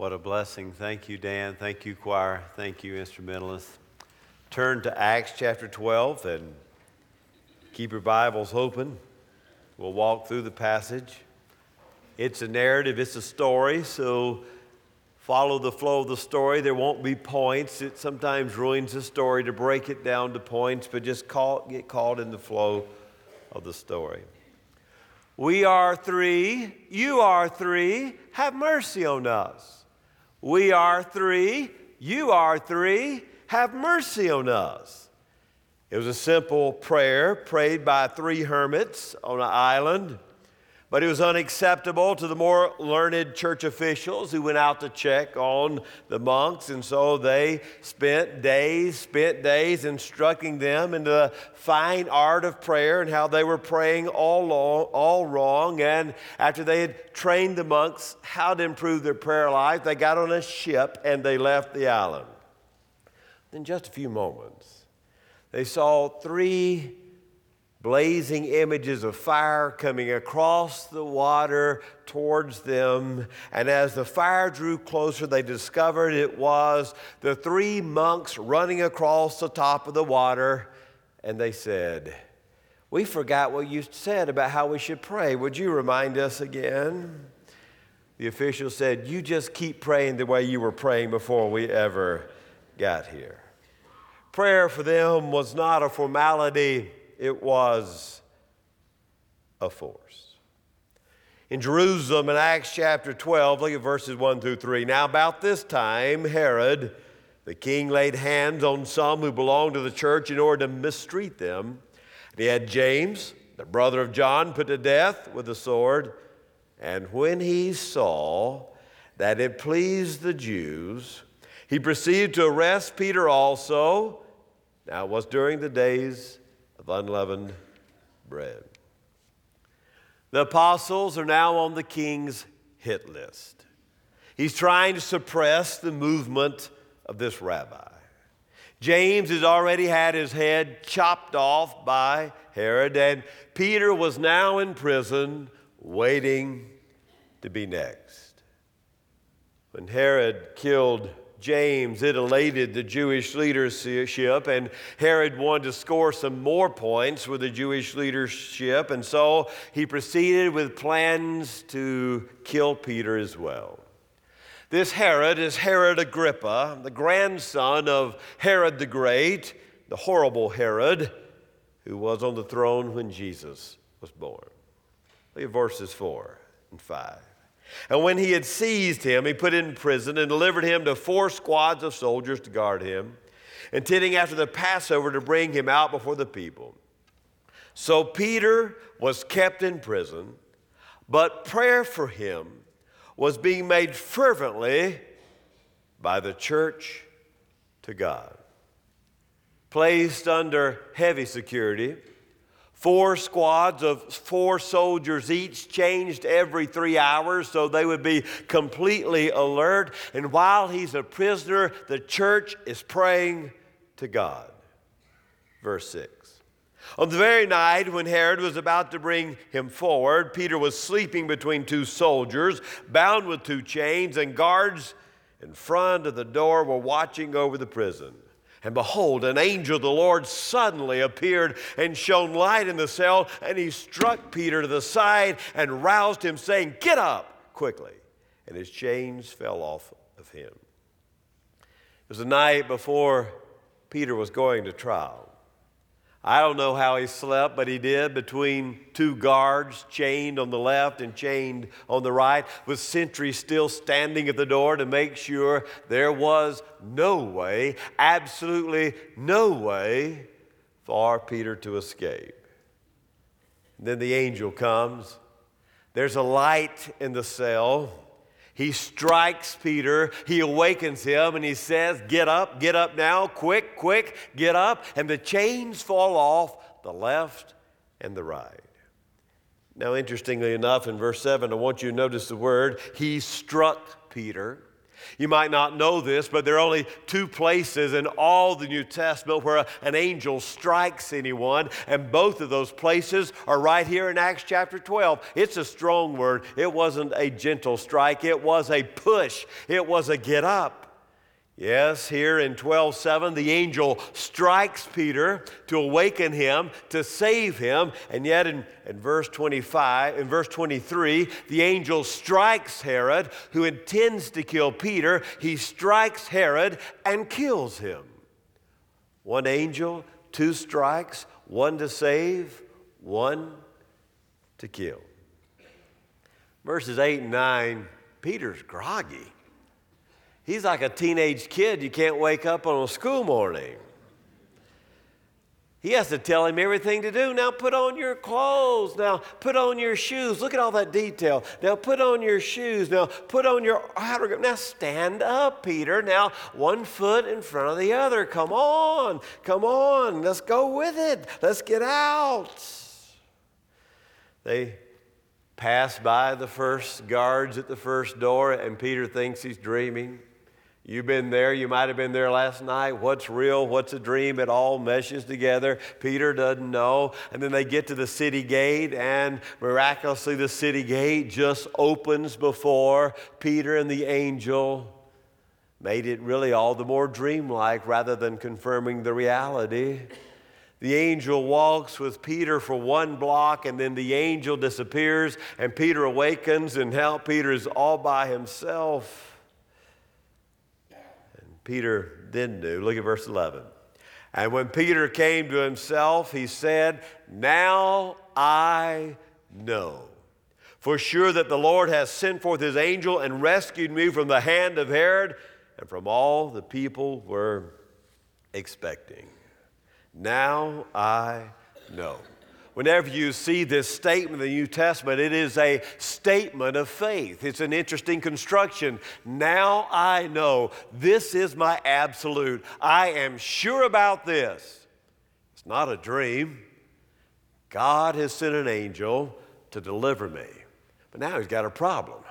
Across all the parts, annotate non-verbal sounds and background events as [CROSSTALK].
What a blessing. Thank you, Dan. Thank you, choir. Thank you, instrumentalists. Turn to Acts chapter 12 and keep your Bibles open. We'll walk through the passage. It's a narrative, it's a story, so follow the flow of the story. There won't be points. It sometimes ruins the story to break it down to points, but just call, get caught in the flow of the story. We are three, you are three, have mercy on us. We are three, you are three, have mercy on us. It was a simple prayer prayed by three hermits on an island. But it was unacceptable to the more learned church officials who went out to check on the monks. And so they spent days, spent days instructing them in the fine art of prayer and how they were praying all, long, all wrong. And after they had trained the monks how to improve their prayer life, they got on a ship and they left the island. In just a few moments, they saw three blazing images of fire coming across the water towards them. And as the fire drew closer, they discovered it was the three monks running across the top of the water. And they said, We forgot what you said about how we should pray. Would you remind us again? The official said, You just keep praying the way you were praying before we ever got here. Prayer for them was not a formality it was a force. In Jerusalem, in Acts chapter 12, look at verses 1 through 3. Now, about this time, Herod, the king, laid hands on some who belonged to the church in order to mistreat them. And he had James, the brother of John, put to death with a sword. And when he saw that it pleased the Jews, he proceeded to arrest Peter also. Now, it was during the days of unleavened bread. The apostles are now on the king's hit list. He's trying to suppress the movement of this rabbi. James has already had his head chopped off by Herod, and Peter was now in prison waiting to be next. When Herod killed James, it elated the Jewish leadership, and Herod wanted to score some more points with the Jewish leadership, and so he proceeded with plans to kill Peter as well. This Herod is Herod Agrippa, the grandson of Herod the Great, the horrible Herod, who was on the throne when Jesus was born. Look at verses 4 and 5. And when he had seized him, he put him in prison and delivered him to four squads of soldiers to guard him, intending after the Passover to bring him out before the people. So Peter was kept in prison, but prayer for him was being made fervently by the church to God. Placed under heavy security, Four squads of four soldiers each changed every three hours so they would be completely alert. And while he's a prisoner, the church is praying to God. Verse 6. On the very night when Herod was about to bring him forward, Peter was sleeping between two soldiers, bound with two chains, and guards in front of the door were watching over the prison. And behold, an angel of the Lord suddenly appeared and shone light in the cell, and he struck Peter to the side and roused him, saying, Get up quickly. And his chains fell off of him. It was the night before Peter was going to trial. I don't know how he slept, but he did between two guards, chained on the left and chained on the right, with sentries still standing at the door to make sure there was no way, absolutely no way, for Peter to escape. And then the angel comes. There's a light in the cell. He strikes Peter, he awakens him, and he says, Get up, get up now, quick, quick, get up. And the chains fall off the left and the right. Now, interestingly enough, in verse 7, I want you to notice the word, he struck Peter. You might not know this, but there are only two places in all the New Testament where an angel strikes anyone, and both of those places are right here in Acts chapter 12. It's a strong word. It wasn't a gentle strike, it was a push, it was a get up. Yes, here in 12:7 the angel strikes Peter to awaken him, to save him, and yet in, in verse 25, in verse 23, the angel strikes Herod who intends to kill Peter. He strikes Herod and kills him. One angel, two strikes, one to save, one to kill. Verses 8 and 9, Peter's groggy. He's like a teenage kid you can't wake up on a school morning. He has to tell him everything to do. Now put on your clothes. Now put on your shoes. Look at all that detail. Now put on your shoes. Now put on your outer. Now stand up, Peter. Now one foot in front of the other. Come on. Come on. Let's go with it. Let's get out. They pass by the first guards at the first door, and Peter thinks he's dreaming. You've been there, you might have been there last night. What's real? What's a dream? It all meshes together. Peter doesn't know. And then they get to the city gate, and miraculously, the city gate just opens before Peter and the angel. Made it really all the more dreamlike rather than confirming the reality. The angel walks with Peter for one block, and then the angel disappears, and Peter awakens, and now Peter is all by himself. Peter didn't do. Look at verse 11. And when Peter came to himself, he said, Now I know for sure that the Lord has sent forth his angel and rescued me from the hand of Herod and from all the people were expecting. Now I know. Whenever you see this statement in the New Testament, it is a statement of faith. It's an interesting construction. Now I know this is my absolute. I am sure about this. It's not a dream. God has sent an angel to deliver me. But now he's got a problem.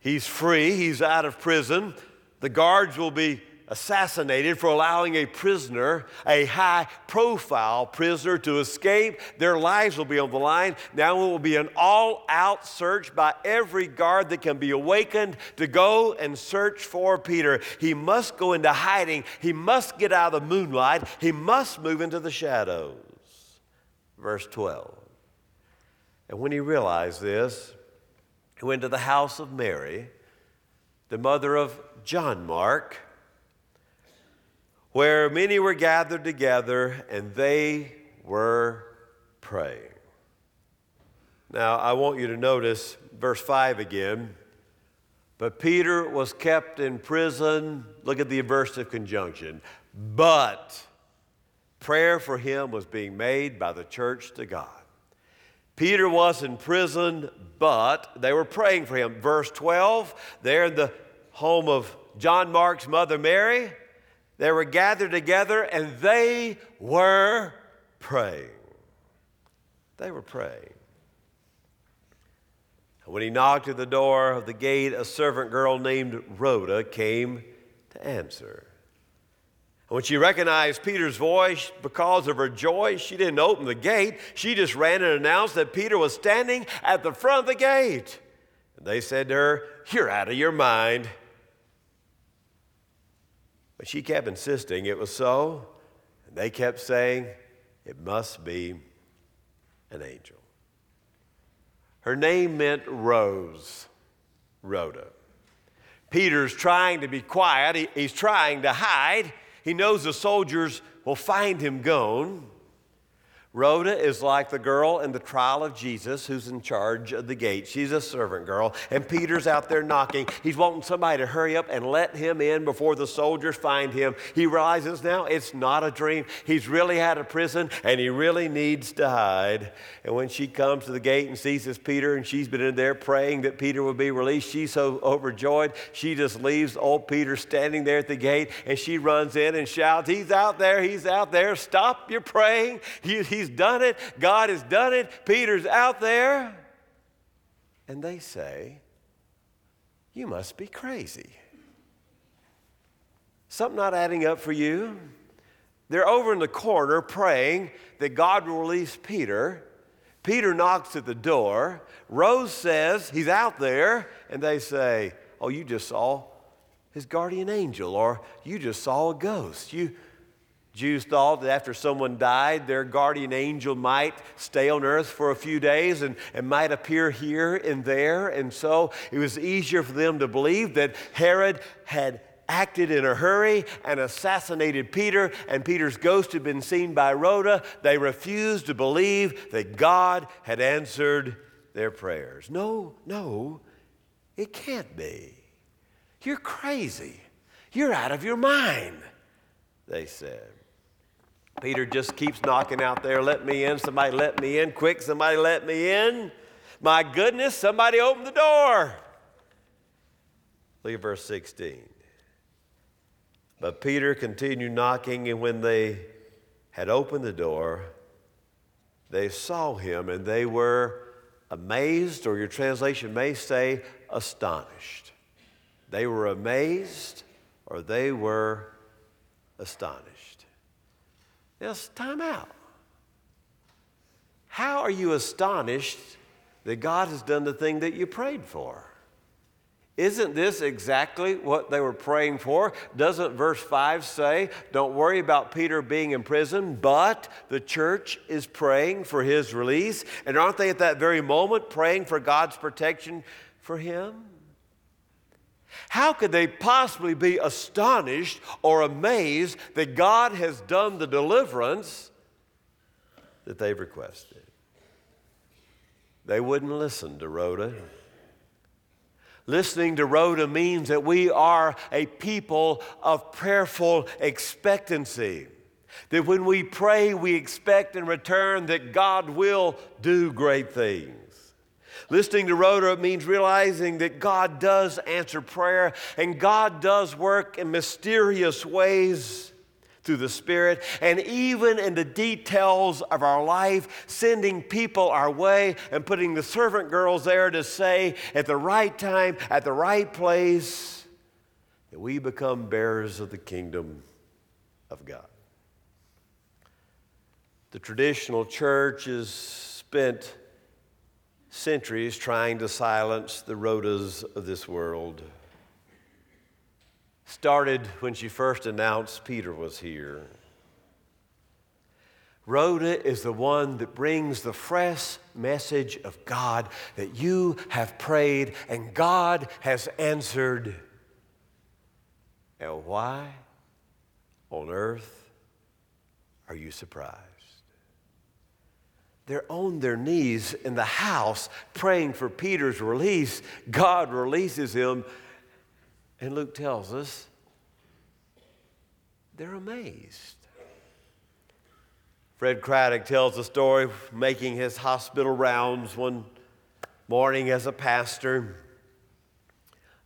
He's free, he's out of prison. The guards will be assassinated for allowing a prisoner, a high profile prisoner, to escape. Their lives will be on the line. Now it will be an all out search by every guard that can be awakened to go and search for Peter. He must go into hiding, he must get out of the moonlight, he must move into the shadows. Verse 12. And when he realized this, he went to the house of Mary, the mother of John Mark where many were gathered together and they were praying. Now, I want you to notice verse 5 again. But Peter was kept in prison. Look at the adversative conjunction. But prayer for him was being made by the church to God. Peter was in prison, but they were praying for him. Verse 12, there in the home of John Mark's mother Mary, they were gathered together and they were praying. They were praying. When he knocked at the door of the gate, a servant girl named Rhoda came to answer. When she recognized Peter's voice because of her joy, she didn't open the gate. She just ran and announced that Peter was standing at the front of the gate. And they said to her, You're out of your mind. But she kept insisting it was so, and they kept saying, it must be an angel. Her name meant Rose, Rhoda. Peter's trying to be quiet, he, he's trying to hide. He knows the soldiers will find him gone. Rhoda is like the girl in the trial of Jesus who's in charge of the gate. She's a servant girl, and Peter's out there knocking. He's wanting somebody to hurry up and let him in before the soldiers find him. He realizes now it's not a dream. He's really out of prison, and he really needs to hide. And when she comes to the gate and sees this Peter, and she's been in there praying that Peter would be released, she's so overjoyed, she just leaves old Peter standing there at the gate, and she runs in and shouts, He's out there, he's out there, stop your praying. He, he's done it. God has done it. Peter's out there. And they say, You must be crazy. Something not adding up for you? They're over in the corner praying that God will release Peter. Peter knocks at the door. Rose says he's out there, and they say, Oh, you just saw his guardian angel, or you just saw a ghost. You, Jews thought that after someone died, their guardian angel might stay on earth for a few days and, and might appear here and there. And so it was easier for them to believe that Herod had acted in a hurry and assassinated Peter, and Peter's ghost had been seen by Rhoda, they refused to believe that God had answered their prayers. No, no, it can't be. You're crazy. You're out of your mind, they said. Peter just keeps knocking out there, let me in, somebody let me in, quick, somebody let me in. My goodness, somebody open the door. Look at verse 16. But Peter continued knocking, and when they had opened the door, they saw him and they were amazed, or your translation may say astonished. They were amazed or they were astonished. Yes, time out. How are you astonished that God has done the thing that you prayed for? Isn't this exactly what they were praying for? Doesn't verse 5 say, Don't worry about Peter being in prison, but the church is praying for his release? And aren't they at that very moment praying for God's protection for him? How could they possibly be astonished or amazed that God has done the deliverance that they've requested? They wouldn't listen to Rhoda. Listening to Rhoda means that we are a people of prayerful expectancy. That when we pray, we expect in return that God will do great things. Listening to Rhoda means realizing that God does answer prayer and God does work in mysterious ways through the Spirit, and even in the details of our life, sending people our way and putting the servant girls there to say at the right time, at the right place, that we become bearers of the kingdom of God. The traditional church has spent centuries trying to silence the Rhodas of this world started when she first announced Peter was here. Rhoda is the one that brings the fresh message of God that you have prayed and God has answered. And why on earth are you surprised? They're on their knees in the house praying for Peter's release. God releases him and Luke tells us they're amazed. Fred Craddock tells the story making his hospital rounds one morning as a pastor.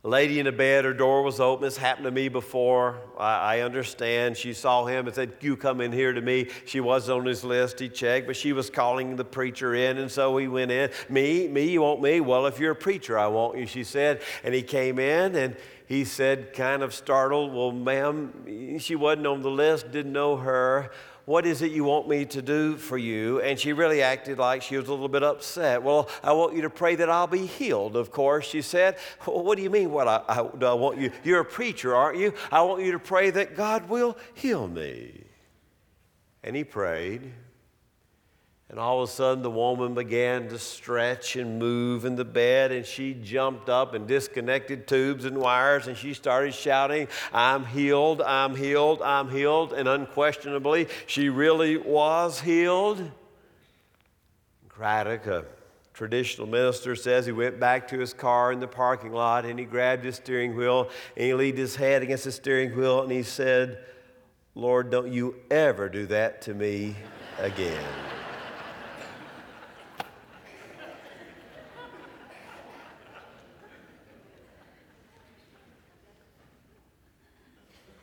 Lady in a bed, her door was open. This happened to me before. I, I, understand. She saw him and said, You come in here to me. She wasn't on his list. He checked, but she was calling the preacher in, and so he went in. Me, me, you want me? Well, if you're a preacher, I want you, she said. And he came in and he said, kind of startled, Well, ma'am, she wasn't on the list, didn't know her. What is it you want me to do for you? And she really acted like she was a little bit upset. Well, I want you to pray that I'll be healed, of course, she said. Well, what do you mean, what I, I, do I want you? You're a preacher, aren't you? I want you to pray that God will heal me. And he prayed. And all of a sudden, the woman began to stretch and move in the bed, and she jumped up and disconnected tubes and wires, and she started shouting, I'm healed, I'm healed, I'm healed. And unquestionably, she really was healed. Craddock, a traditional minister, says he went back to his car in the parking lot and he grabbed his steering wheel and he leaned his head against the steering wheel and he said, Lord, don't you ever do that to me again.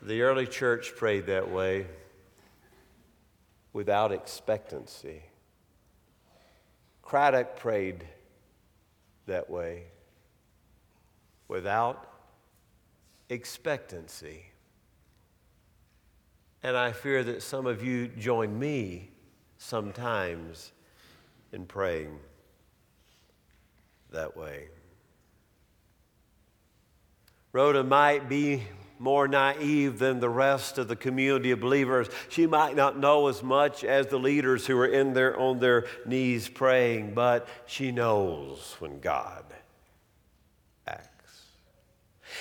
The early church prayed that way without expectancy. Craddock prayed that way without expectancy. And I fear that some of you join me sometimes in praying that way. Rhoda might be more naive than the rest of the community of believers. She might not know as much as the leaders who are in there on their knees praying, but she knows when God acts.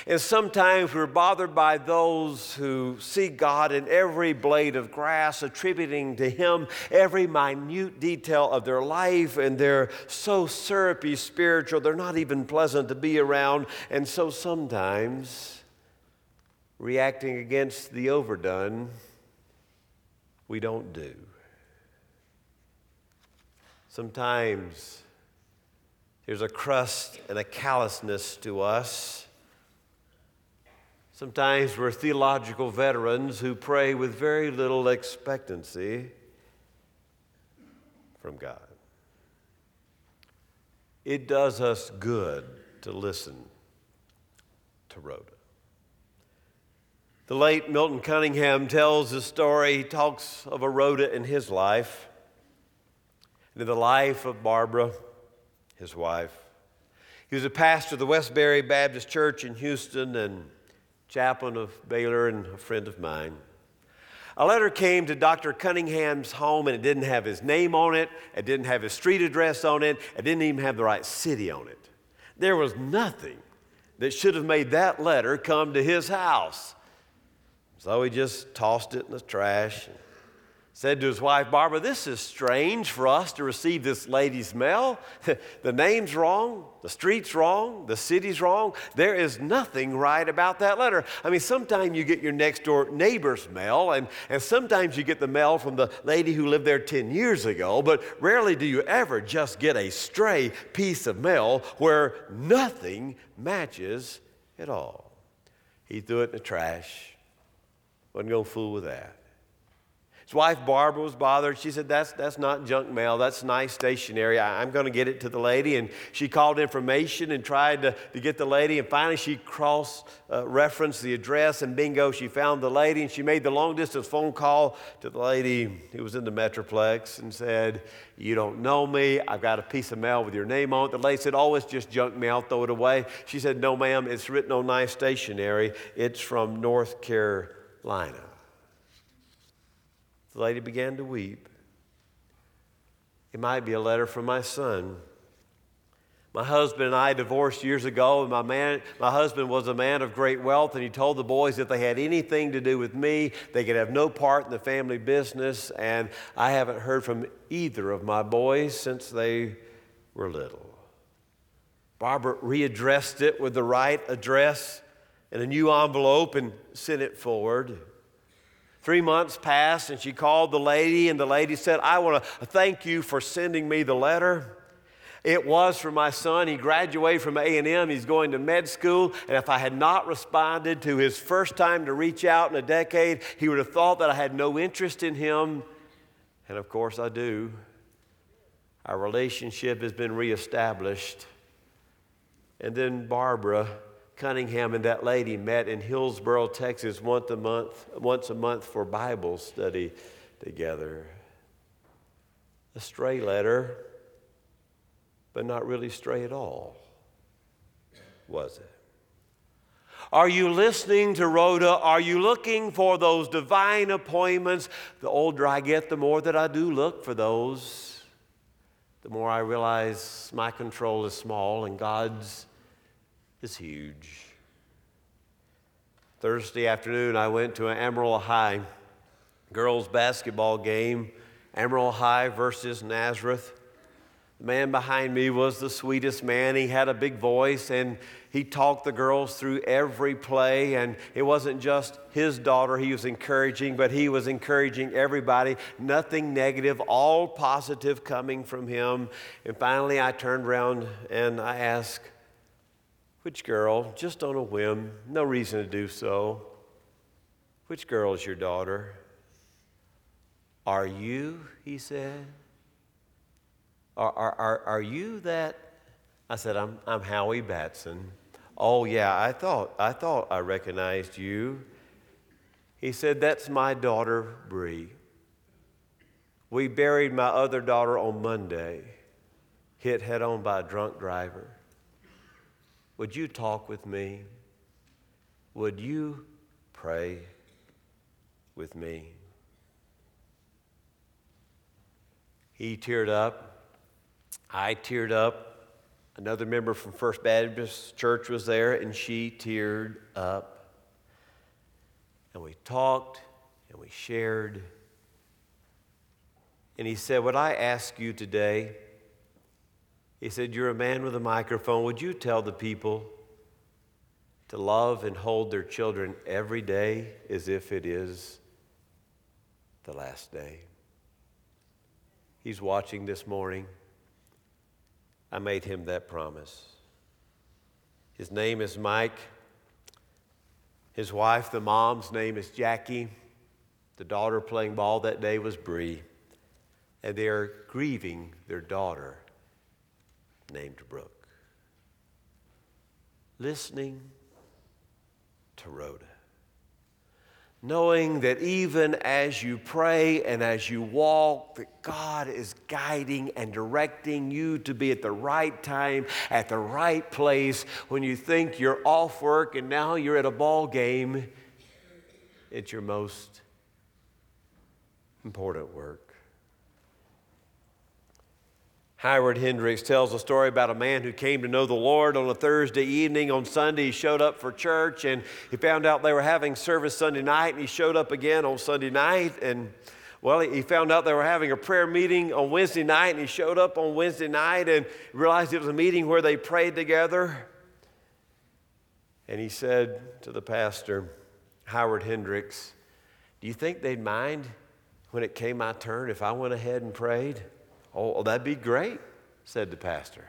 and sometimes we're bothered by those who see God in every blade of grass, attributing to Him every minute detail of their life, and they're so syrupy spiritual, they're not even pleasant to be around. And so sometimes, reacting against the overdone, we don't do. Sometimes there's a crust and a callousness to us Sometimes we're theological veterans who pray with very little expectancy from God. It does us good to listen to Rhoda. The late Milton Cunningham tells the story, he talks of a Rhoda in his life, and in the life of Barbara, his wife. He was a pastor of the Westbury Baptist Church in Houston, and chaplain of Baylor and a friend of mine. A letter came to Dr. Cunningham's home and it didn't have his name on it, it didn't have his street address on it, it didn't even have the right city on it. There was nothing that should have made that letter come to his house. So he just tossed it in the trash and said to his wife, Barbara, this is strange for us to receive this lady's mail. [LAUGHS] the name's wrong, the street's wrong, the city's wrong. There is nothing right about that letter. I mean, sometimes you get your next door neighbor's mail, and, and sometimes you get the mail from the lady who lived there 10 years ago, but rarely do you ever just get a stray piece of mail where nothing matches at all. He threw it in the trash. Wasn't going to fool with that. His wife Barbara was bothered. She said, That's, that's not junk mail, that's nice stationery. I, am going to get it to the lady. And she called information and tried to, to get the lady. And finally, she cross uh, referenced the address, and bingo, she found the lady. And she made the long distance phone call to the lady who was in the Metroplex and said, You don't know me. I've got a piece of mail with your name on it. The lady said, Oh, it's just junk mail, throw it away. She said, No, ma'am, it's written on nice stationery. It's from North Carolina. The lady began to weep. It might be a letter from my son. My husband and I divorced years ago, and my, man, my husband was a man of great wealth, and he told the boys if they had anything to do with me, they could have no part in the family business, and I haven't heard from either of my boys since they were little. Barbara readdressed it with the right address in a new envelope and sent it forward. Three months passed, and she called the lady, and the lady said, I want to thank you for sending me the letter. It was for my son. He graduated from A&M. He's going to med school. And if I had not responded to his first time to reach out in a decade, he would have thought that I had no interest in him. And of course, I do. Our relationship has been reestablished. And then Barbara Cunningham and that lady met in Hillsboro, Texas, once a month, once a month for Bible study together. A stray letter, but not really stray at all, was it? Are you listening to Rhoda? Are you looking for those divine appointments? The older I get, the more that I do look for those. The more I realize my control is small and God's is huge. Thursday afternoon, I went to an Amarillo High girls basketball game, Amarillo High versus Nazareth. The man behind me was the sweetest man. He had a big voice and he talked the girls through every play. And it wasn't just his daughter he was encouraging, but he was encouraging everybody. Nothing negative, all positive coming from him. And finally, I turned around and I asked, which girl, just on a whim, no reason to do so, which girl is your daughter? Are you, he said? Are, are, are, are you that? I said, I'm, I'm Howie Batson. Oh, yeah, I thought, I thought I recognized you. He said, That's my daughter, Bree. We buried my other daughter on Monday, hit head on by a drunk driver. Would you talk with me? Would you pray with me? He teared up. I teared up. Another member from First Baptist Church was there, and she teared up. And we talked and we shared. And he said, What I ask you today, he said, You're a man with a microphone. Would you tell the people to love and hold their children every day as if it is the last day? He's watching this morning. I made him that promise. His name is Mike. His wife, the mom's name is Jackie. The daughter playing ball that day was Bree. And they are grieving their daughter named Brooke. Listening to Rhoda knowing that even as you pray and as you walk, that God is guiding and directing you to be at the right time, at the right place. When you think you're off work and now you're at a ball game, it's your most important work. Howard Hendricks tells a story about a man who came to know the Lord on a Thursday evening. On Sunday, he showed up for church and he found out they were having service Sunday night, and he showed up again on Sunday night. And well, he found out they were having a prayer meeting on Wednesday night, and he showed up on Wednesday night and realized it was a meeting where they prayed together. And he said to the pastor, Howard Hendricks, Do you think they'd mind when it came my turn if I went ahead and prayed? Oh, that'd be great, said the pastor.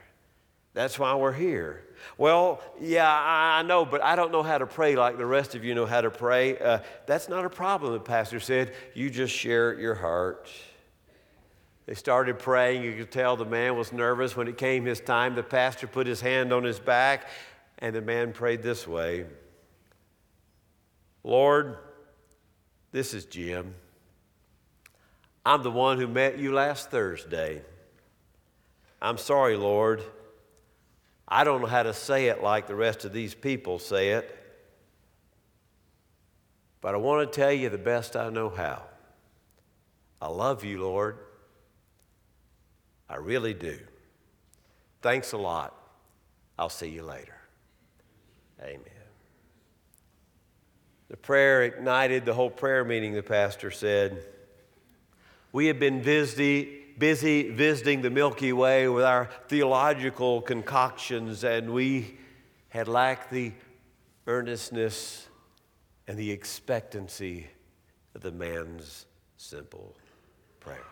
That's why we're here. Well, yeah, I know, but I don't know how to pray like the rest of you know how to pray. Uh, that's not a problem, the pastor said. You just share your heart. They started praying. You could tell the man was nervous. When it came his time, the pastor put his hand on his back, and the man prayed this way Lord, this is Jim. I'm the one who met you last Thursday. I'm sorry, Lord. I don't know how to say it like the rest of these people say it, but I want to tell you the best I know how. I love you, Lord. I really do. Thanks a lot. I'll see you later. Amen. The prayer ignited the whole prayer meeting, the pastor said. We have been busy, busy visiting the Milky Way with our theological concoctions, and we had lacked the earnestness and the expectancy of the man's simple prayer.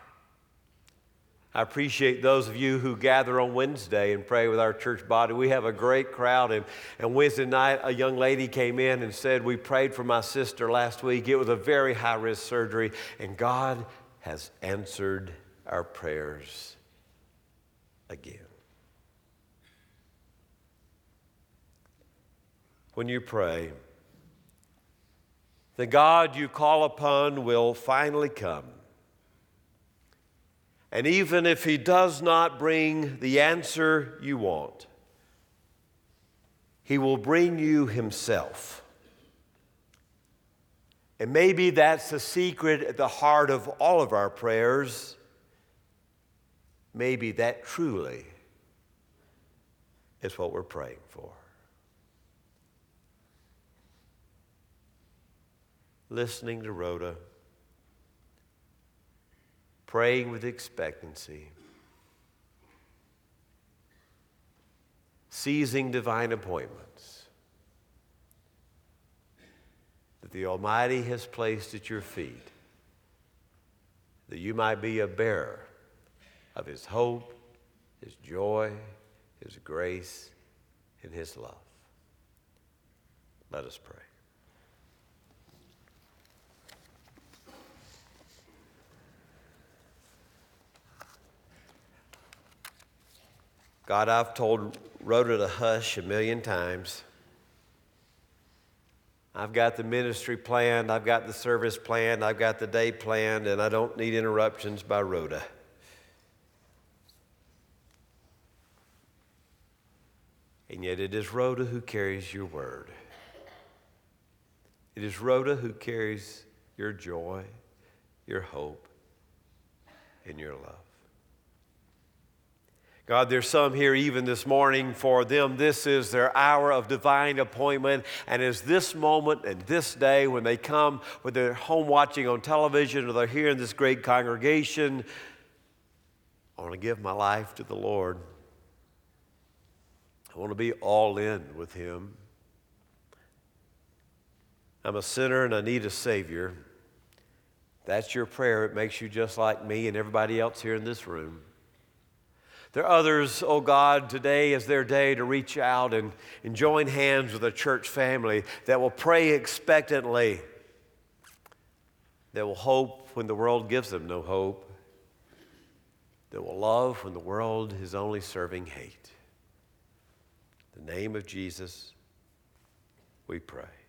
I appreciate those of you who gather on Wednesday and pray with our church body. We have a great crowd. And, and Wednesday night, a young lady came in and said, We prayed for my sister last week. It was a very high risk surgery, and God has answered our prayers again. When you pray, the God you call upon will finally come. And even if he does not bring the answer you want, he will bring you himself. And maybe that's the secret at the heart of all of our prayers. Maybe that truly is what we're praying for. Listening to Rhoda, praying with expectancy, seizing divine appointments the Almighty has placed at your feet, that you might be a bearer of His hope, His joy, His grace, and His love. Let us pray. God, I've told Rhoda to hush a million times. I've got the ministry planned, I've got the service planned, I've got the day planned, and I don't need interruptions by Rhoda. And yet it is Rhoda who carries your word. It is Rhoda who carries your joy, your hope, and your love. God, there's some here even this morning. For them, this is their hour of divine appointment. And as this moment and this day, when they come, whether they're home watching on television or they're here in this great congregation, I want to give my life to the Lord. I want to be all in with Him. I'm a sinner and I need a Savior. That's your prayer. It makes you just like me and everybody else here in this room. There are others, oh God, today is their day to reach out and, and join hands with a church family that will pray expectantly, that will hope when the world gives them no hope, that will love when the world is only serving hate. In the name of Jesus, we pray.